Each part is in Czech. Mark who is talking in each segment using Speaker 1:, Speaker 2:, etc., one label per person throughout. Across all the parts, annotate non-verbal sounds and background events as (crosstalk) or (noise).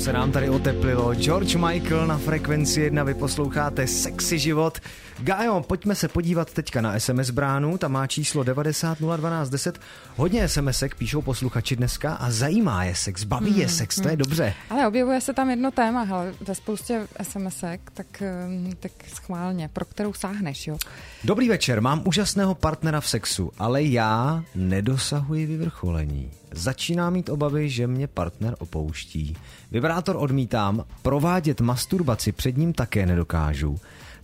Speaker 1: se nám tady oteplilo. George Michael na frekvenci 1, vy posloucháte Sexy život. Gajo, pojďme se podívat teďka na SMS bránu, tam má číslo 90 Hodně SMSek píšou posluchači dneska a zajímá je sex, baví je hmm, sex, to je hmm. dobře.
Speaker 2: Ale objevuje se tam jedno téma, hele, ve spoustě SMSek, tak, ehm, tak schválně, pro kterou sáhneš, jo?
Speaker 1: Dobrý večer, mám úžasného partnera v sexu, ale já nedosahuji vyvrcholení. Začíná mít obavy, že mě partner opouští. Vibrátor odmítám, provádět masturbaci před ním také nedokážu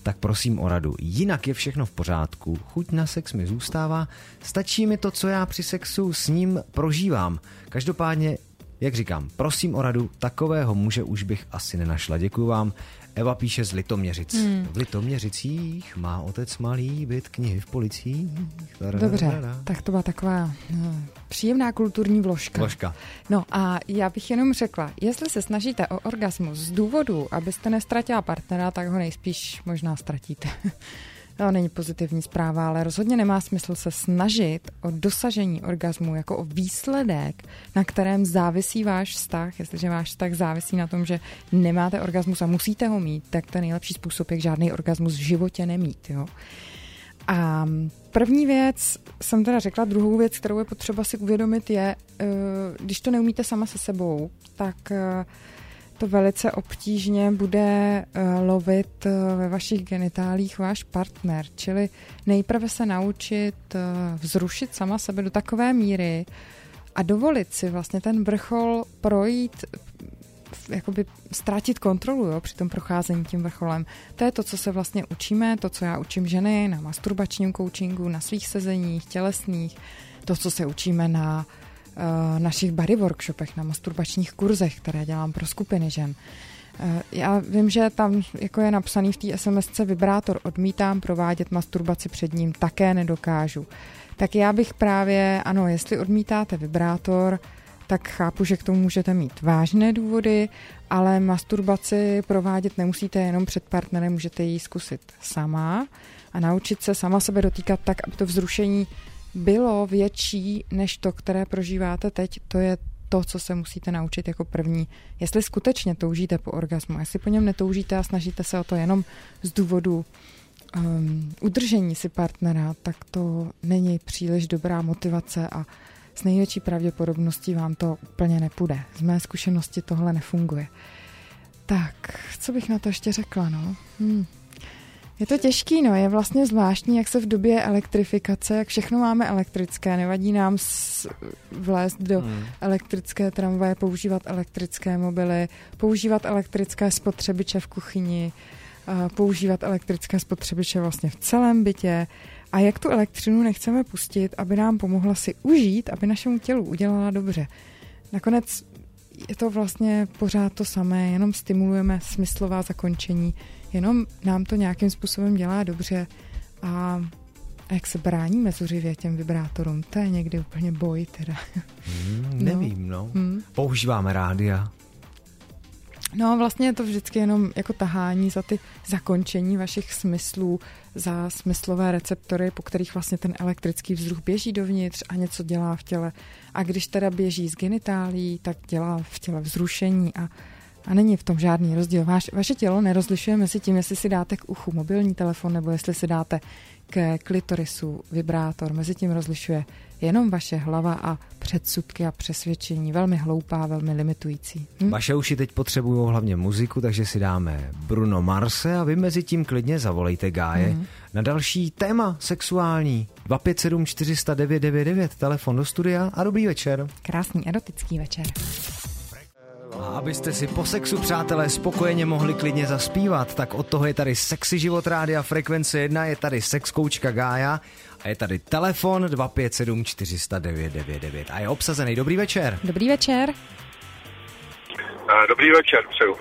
Speaker 1: tak prosím o radu. Jinak je všechno v pořádku, chuť na sex mi zůstává, stačí mi to, co já při sexu s ním prožívám. Každopádně jak říkám, prosím o radu, takového muže už bych asi nenašla. Děkuji vám. Eva píše z Litoměřic. Hmm. V Litoměřicích má otec malý byt knihy v policích.
Speaker 2: Dobře, tak to byla taková no, příjemná kulturní vložka.
Speaker 1: Vložka.
Speaker 2: No a já bych jenom řekla, jestli se snažíte o orgasmus z důvodu, abyste nestratila partnera, tak ho nejspíš možná ztratíte. (laughs) To není pozitivní zpráva, ale rozhodně nemá smysl se snažit o dosažení orgazmu jako o výsledek, na kterém závisí váš vztah. Jestliže váš vztah závisí na tom, že nemáte orgasmus a musíte ho mít, tak ten nejlepší způsob, jak žádný orgasmus v životě nemít. Jo? A první věc jsem teda řekla, druhou věc, kterou je potřeba si uvědomit, je, eh, když to neumíte sama se sebou, tak eh, to velice obtížně bude eh, lovit eh, ve vašich genitálích váš partner. Čili nejprve se naučit eh, vzrušit sama sebe do takové míry a dovolit si vlastně ten vrchol projít jakoby ztratit kontrolu jo, při tom procházení tím vrcholem. To je to, co se vlastně učíme, to, co já učím ženy na masturbačním coachingu, na svých sezeních tělesných, to, co se učíme na uh, našich body workshopech, na masturbačních kurzech, které dělám pro skupiny žen. Uh, já vím, že tam jako je napsaný v té SMSce vibrátor odmítám provádět masturbaci před ním, také nedokážu. Tak já bych právě, ano, jestli odmítáte vibrátor, tak chápu, že k tomu můžete mít vážné důvody, ale masturbaci provádět nemusíte jenom před partnerem, můžete ji zkusit sama a naučit se sama sebe dotýkat tak, aby to vzrušení bylo větší než to, které prožíváte teď, to je to, co se musíte naučit jako první. Jestli skutečně toužíte po orgasmu, jestli po něm netoužíte a snažíte se o to jenom z důvodu um, udržení si partnera, tak to není příliš dobrá motivace a s největší pravděpodobností vám to úplně nepůjde. Z mé zkušenosti tohle nefunguje. Tak, co bych na to ještě řekla, no? Hmm. Je to těžký, no, je vlastně zvláštní, jak se v době elektrifikace, jak všechno máme elektrické, nevadí nám s, vlézt do hmm. elektrické tramvaje, používat elektrické mobily, používat elektrické spotřebiče v kuchyni, používat elektrické spotřebiče vlastně v celém bytě a jak tu elektřinu nechceme pustit, aby nám pomohla si užít, aby našemu tělu udělala dobře. Nakonec je to vlastně pořád to samé, jenom stimulujeme smyslová zakončení, jenom nám to nějakým způsobem dělá dobře a a jak se bráníme zuřivě těm vibrátorům, to je někdy úplně boj teda.
Speaker 1: Hmm, (laughs) nevím, no. no. Hmm. Používáme rádia.
Speaker 2: No vlastně je to vždycky jenom jako tahání za ty zakončení vašich smyslů, za smyslové receptory, po kterých vlastně ten elektrický vzruch běží dovnitř a něco dělá v těle. A když teda běží z genitálí, tak dělá v těle vzrušení a a není v tom žádný rozdíl. Vaš, vaše tělo nerozlišuje mezi tím, jestli si dáte k uchu mobilní telefon nebo jestli si dáte ke klitorisu vibrátor. Mezi tím rozlišuje jenom vaše hlava a předsudky a přesvědčení. Velmi hloupá, velmi limitující.
Speaker 1: Hm? Vaše uši teď potřebují hlavně muziku, takže si dáme Bruno Marse a vy mezi tím klidně zavolejte Gáje hm. na další téma sexuální. 257 409 99, telefon do studia a dobrý večer.
Speaker 2: Krásný erotický večer.
Speaker 1: A abyste si po sexu, přátelé, spokojeně mohli klidně zaspívat, tak od toho je tady Sexy život rádia Frekvence 1, je tady sexkoučka Gája a je tady telefon 257 409 99 a je obsazený. Dobrý večer.
Speaker 2: Dobrý večer.
Speaker 3: Dobrý večer, přeju.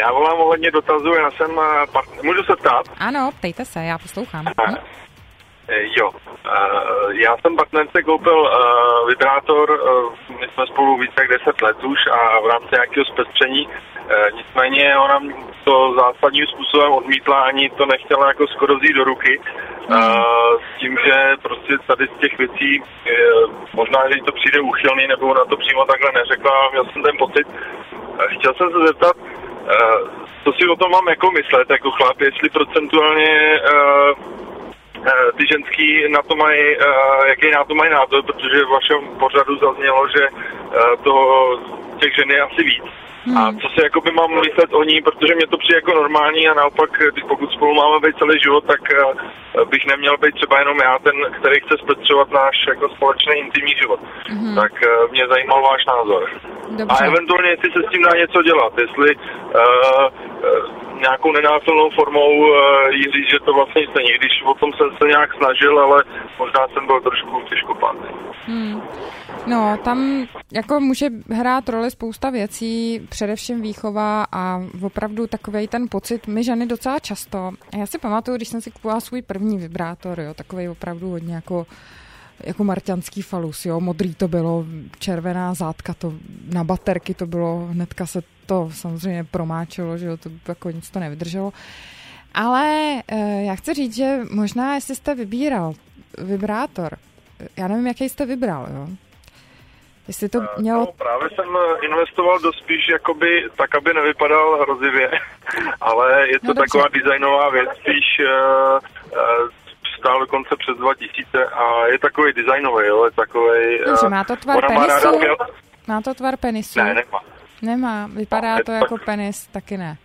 Speaker 3: Já volám ohledně dotazu, já jsem, part... můžu se ptát?
Speaker 2: Ano, ptejte se, já poslouchám.
Speaker 3: Hm? Jo, já jsem partnerce koupil vibrátor, my jsme spolu více jak 10 let už a v rámci nějakého zpestření, nicméně ona to zásadním způsobem odmítla, ani to nechtěla jako skoro vzít do ruky, s tím, že prostě tady z těch věcí, možná, že to přijde úchylný, nebo na to přímo takhle neřekla, měl jsem ten pocit. Chtěl jsem se zeptat, co si o tom mám jako myslet, jako chlap, jestli procentuálně Eh, ty ženský na to mají, eh, jaký na to mají názor, protože v vašem pořadu zaznělo, že eh, toho těch žen je asi víc. Hmm. A co si jakoby mám myslet o ní, protože mě to přijde jako normální a naopak, když pokud spolu máme být celý život, tak bych neměl být třeba jenom já ten, který chce zpestřovat náš jako společný intimní život. Hmm. Tak mě zajímal váš názor. Dobře. A eventuálně, jestli se s tím dá něco dělat, jestli uh, nějakou nenásilnou formou uh, jí říct, že to vlastně nic není, když o tom jsem se nějak snažil, ale možná jsem byl trošku těžkopádný. Hmm.
Speaker 2: No, tam jako může hrát roli spousta věcí, především výchova a opravdu takový ten pocit, my ženy docela často, já si pamatuju, když jsem si kupovala svůj první vibrátor, jo, takový opravdu hodně jako jako marťanský falus, jo, modrý to bylo, červená zátka to, na baterky to bylo, hnedka se to samozřejmě promáčelo, že jo, to jako nic to nevydrželo. Ale e, já chci říct, že možná, jestli jste vybíral vibrátor, já nevím, jaký jste vybral, jo? Jestli to eh, mělo...
Speaker 3: No, právě jsem eh, investoval do spíš jakoby tak, aby nevypadal hrozivě, (laughs) ale je to no, taková designová věc, spíš uh, uh, stál dokonce přes 2000 a je takový designový, jo, je takový...
Speaker 2: Dobře, má to tvar penisu? Má, má to tvar penisu?
Speaker 3: Ne, nemá.
Speaker 2: Nemá, vypadá to jako penis, taky ne.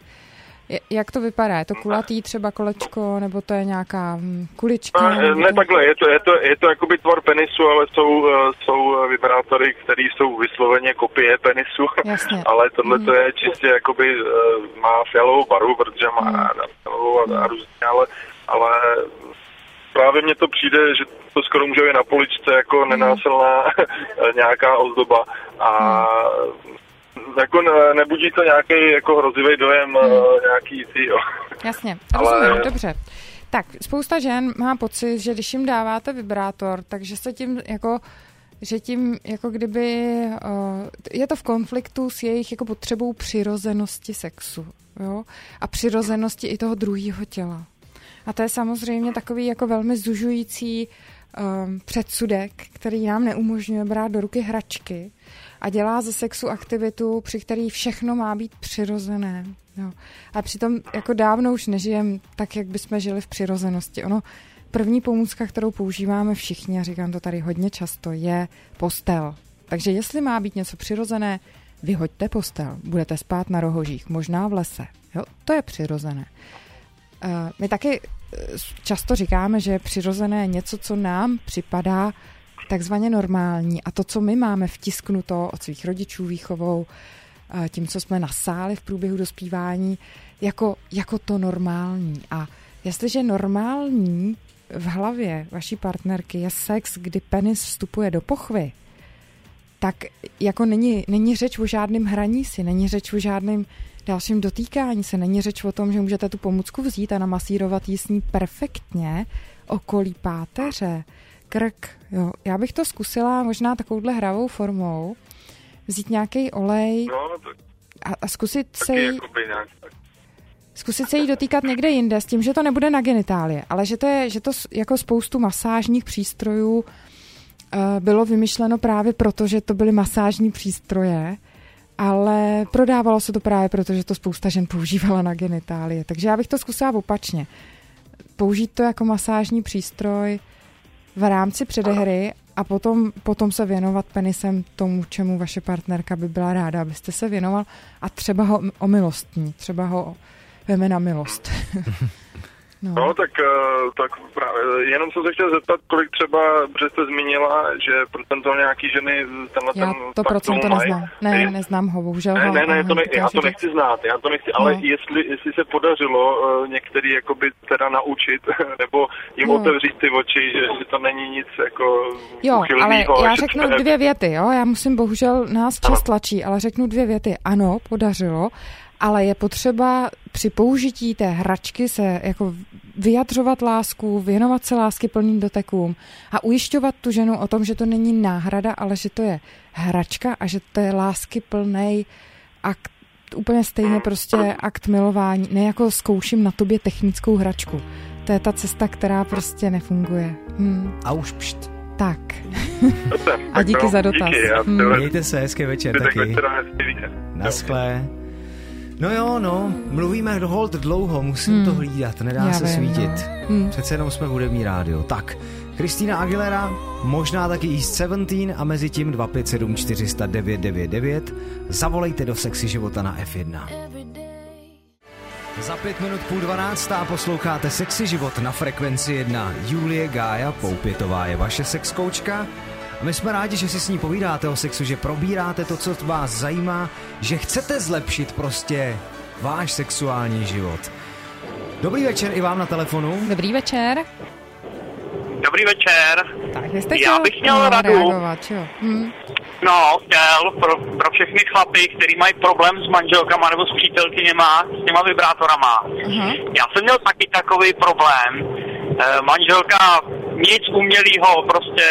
Speaker 2: Jak to vypadá? Je to kulatý třeba kolečko, nebo to je nějaká hm, kulička?
Speaker 3: Ne, ne takhle, je to, je to, je to jakoby tvar penisu, ale jsou, eh, jsou vibrátory, které jsou vysloveně kopie penisu,
Speaker 2: Jasně. (laughs)
Speaker 3: ale tohle to je čistě jakoby eh, má fialovou barvu, protože má mm. fialovou a, a různě, ale, ale právě mně to přijde, že to skoro může být na poličce jako mm. nenásilná (laughs) nějaká ozdoba a mm jako ne, nebudí to nějaký jako hrozivý dojem, hmm. nějaký ty, jo.
Speaker 2: Jasně, (laughs) rozumím, Ale... dobře. Tak, spousta žen má pocit, že když jim dáváte vibrátor, takže se tím jako že tím jako kdyby uh, je to v konfliktu s jejich jako potřebou přirozenosti sexu jo? a přirozenosti i toho druhého těla. A to je samozřejmě takový jako velmi zužující um, předsudek, který nám neumožňuje brát do ruky hračky a dělá ze sexu aktivitu, při který všechno má být přirozené. Jo. A přitom jako dávno už nežijem tak, jak bychom žili v přirozenosti. Ono, první pomůcka, kterou používáme všichni, a říkám to tady hodně často, je postel. Takže jestli má být něco přirozené, vyhoďte postel. Budete spát na rohožích, možná v lese. Jo, to je přirozené. Uh, my taky eh, často říkáme, že je přirozené něco, co nám připadá takzvaně normální a to, co my máme vtisknuto od svých rodičů výchovou, tím, co jsme nasáli v průběhu dospívání, jako, jako to normální. A jestliže normální v hlavě vaší partnerky je sex, kdy penis vstupuje do pochvy, tak jako není, není řeč o žádném hraní si, není řeč o žádném dalším dotýkání se, není řeč o tom, že můžete tu pomůcku vzít a namasírovat jí s ní perfektně okolí páteře, krk. Jo. Já bych to zkusila možná takovouhle hravou formou, vzít nějaký olej
Speaker 3: no,
Speaker 2: a, a zkusit se jí... Zkusit se jí dotýkat někde jinde s tím, že to nebude na genitálie, ale že to je, že to jako spoustu masážních přístrojů uh, bylo vymyšleno právě proto, že to byly masážní přístroje, ale prodávalo se to právě proto, že to spousta žen používala na genitálie. Takže já bych to zkusila opačně. Použít to jako masážní přístroj, v rámci předehry a potom, potom se věnovat penisem tomu, čemu vaše partnerka by byla ráda, abyste se věnoval a třeba ho omilostní, třeba ho veme na milost. (laughs)
Speaker 3: No. no, tak, eh, tak právě, jenom jsem se chtěl zeptat, kolik třeba, protože jste zmínila, že procento nějaký ženy tenhle
Speaker 2: Já
Speaker 3: ten
Speaker 2: to procento neznám. Ne, je, neznám ho, bohužel.
Speaker 3: Ne, ne, ne, to ne, já to nechci znát, já to nechci, no. ale jestli, jestli se podařilo uh, některý jakoby teda naučit, (laughs) nebo jim no. otevřít ty oči, že, že to není nic jako
Speaker 2: Jo, ale já řeknu dvě věty, jo, já musím, bohužel nás čas tlačí, ale řeknu dvě věty. Ano, podařilo, ale je potřeba při použití té hračky se jako vyjadřovat lásku, věnovat se lásky plným dotekům a ujišťovat tu ženu o tom, že to není náhrada, ale že to je hračka a že to je lásky plný akt, úplně stejně prostě akt milování. Ne jako zkouším na tobě technickou hračku. To je ta cesta, která prostě nefunguje. Hm.
Speaker 1: A už pšt.
Speaker 2: Tak. (laughs) a díky za dotaz.
Speaker 4: Díky,
Speaker 2: hm.
Speaker 1: Mějte se, hezký večer
Speaker 4: Tak
Speaker 1: taky. Naschle. No jo, no, mluvíme hold dlouho, musím
Speaker 2: Hmm.
Speaker 1: to hlídat, nedá
Speaker 2: Já
Speaker 1: se
Speaker 2: vím,
Speaker 1: svítit.
Speaker 2: no. Hmm.
Speaker 1: Přece jenom jsme hudební rádio. Tak, Kristýna Aguilera, možná taky East 17 a mezi tím 257 400 999. Zavolejte do sexy života na F1. Za pět minut půl dvanáctá posloucháte Sexy život na frekvenci 1. Julie Gája Poupětová je vaše sexkoučka. A my jsme rádi, že si s ní povídáte o sexu, že probíráte to, co vás zajímá, že chcete zlepšit prostě váš sexuální život. Dobrý večer i vám na telefonu.
Speaker 2: Dobrý večer.
Speaker 4: Dobrý večer.
Speaker 2: Tak, vy jste
Speaker 4: Já
Speaker 2: chtěl
Speaker 4: bych měl
Speaker 2: no,
Speaker 4: radu.
Speaker 2: reagovat, jo? Hm.
Speaker 4: No, chtěl pro, pro všechny chlapy, který mají problém s manželkama nebo s přítelkyněma, s těma vibrátorama.
Speaker 2: Aha.
Speaker 4: Já jsem měl taky takový problém. E, manželka nic umělýho prostě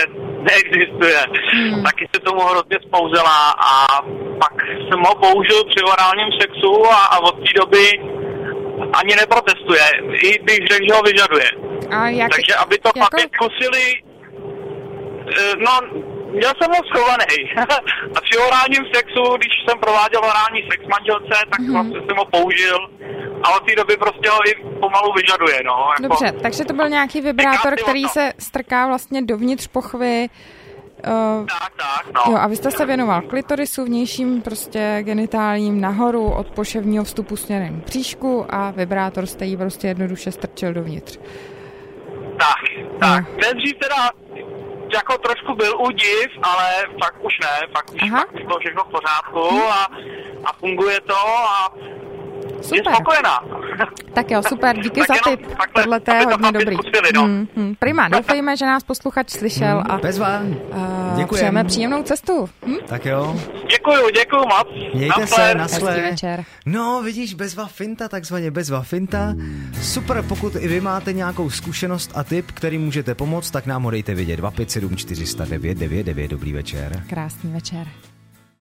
Speaker 4: neexistuje.
Speaker 2: Hmm.
Speaker 4: Taky se tomu hrozně spouzela a pak jsem ho použil při orálním sexu a, a od té doby ani neprotestuje. I bych řekl, že ho vyžaduje.
Speaker 2: A jak,
Speaker 4: Takže aby to
Speaker 2: jako,
Speaker 4: chlapi zkusili, eh, no, měl jsem ho schovaný. (laughs) a při orálním sexu, když jsem prováděl orální sex manželce, tak
Speaker 2: Mhm.
Speaker 4: vlastně jsem ho použil a od té doby prostě ho i pomalu vyžaduje, no. Jako,
Speaker 2: Dobře, takže to byl nějaký vibrátor, který se strká vlastně dovnitř pochvy. Uh,
Speaker 4: Tak, tak, no.
Speaker 2: jo, a vy jste se věnoval klitorisu vnějším prostě genitálním nahoru od poševního vstupu směrem k příšku a vibrátor jste jí prostě jednoduše strčil dovnitř.
Speaker 4: Tak, tak.
Speaker 2: No.
Speaker 4: Nejdřív teda jako trošku byl údiv, ale fakt už ne, fakt už
Speaker 2: Aha.
Speaker 4: fakt už bylo všechno v pořádku a, a funguje to a je
Speaker 2: Super.
Speaker 4: spokojená.
Speaker 2: Tak jo, super, díky
Speaker 4: Tak
Speaker 2: za tip. Tohle to je hodně dobrý.
Speaker 4: zkusili, no.
Speaker 2: Hmm, hmm. Prima, doufejme, že nás posluchač slyšel a
Speaker 1: Bezva.
Speaker 2: uh,
Speaker 1: Děkujem.
Speaker 2: přejeme příjemnou cestu. Hm?
Speaker 1: Tak jo,
Speaker 4: Děkuju, děkuju moc.
Speaker 1: mějte
Speaker 4: Naschle.
Speaker 1: se.
Speaker 2: Hezký večer.
Speaker 1: No, vidíš, bezva finta, takzvaně bezva finta. Super, pokud i vy máte nějakou zkušenost a tip, který můžete pomoct, tak nám ho dejte vědět. 257 400 999. Dobrý večer.
Speaker 2: Krásný večer.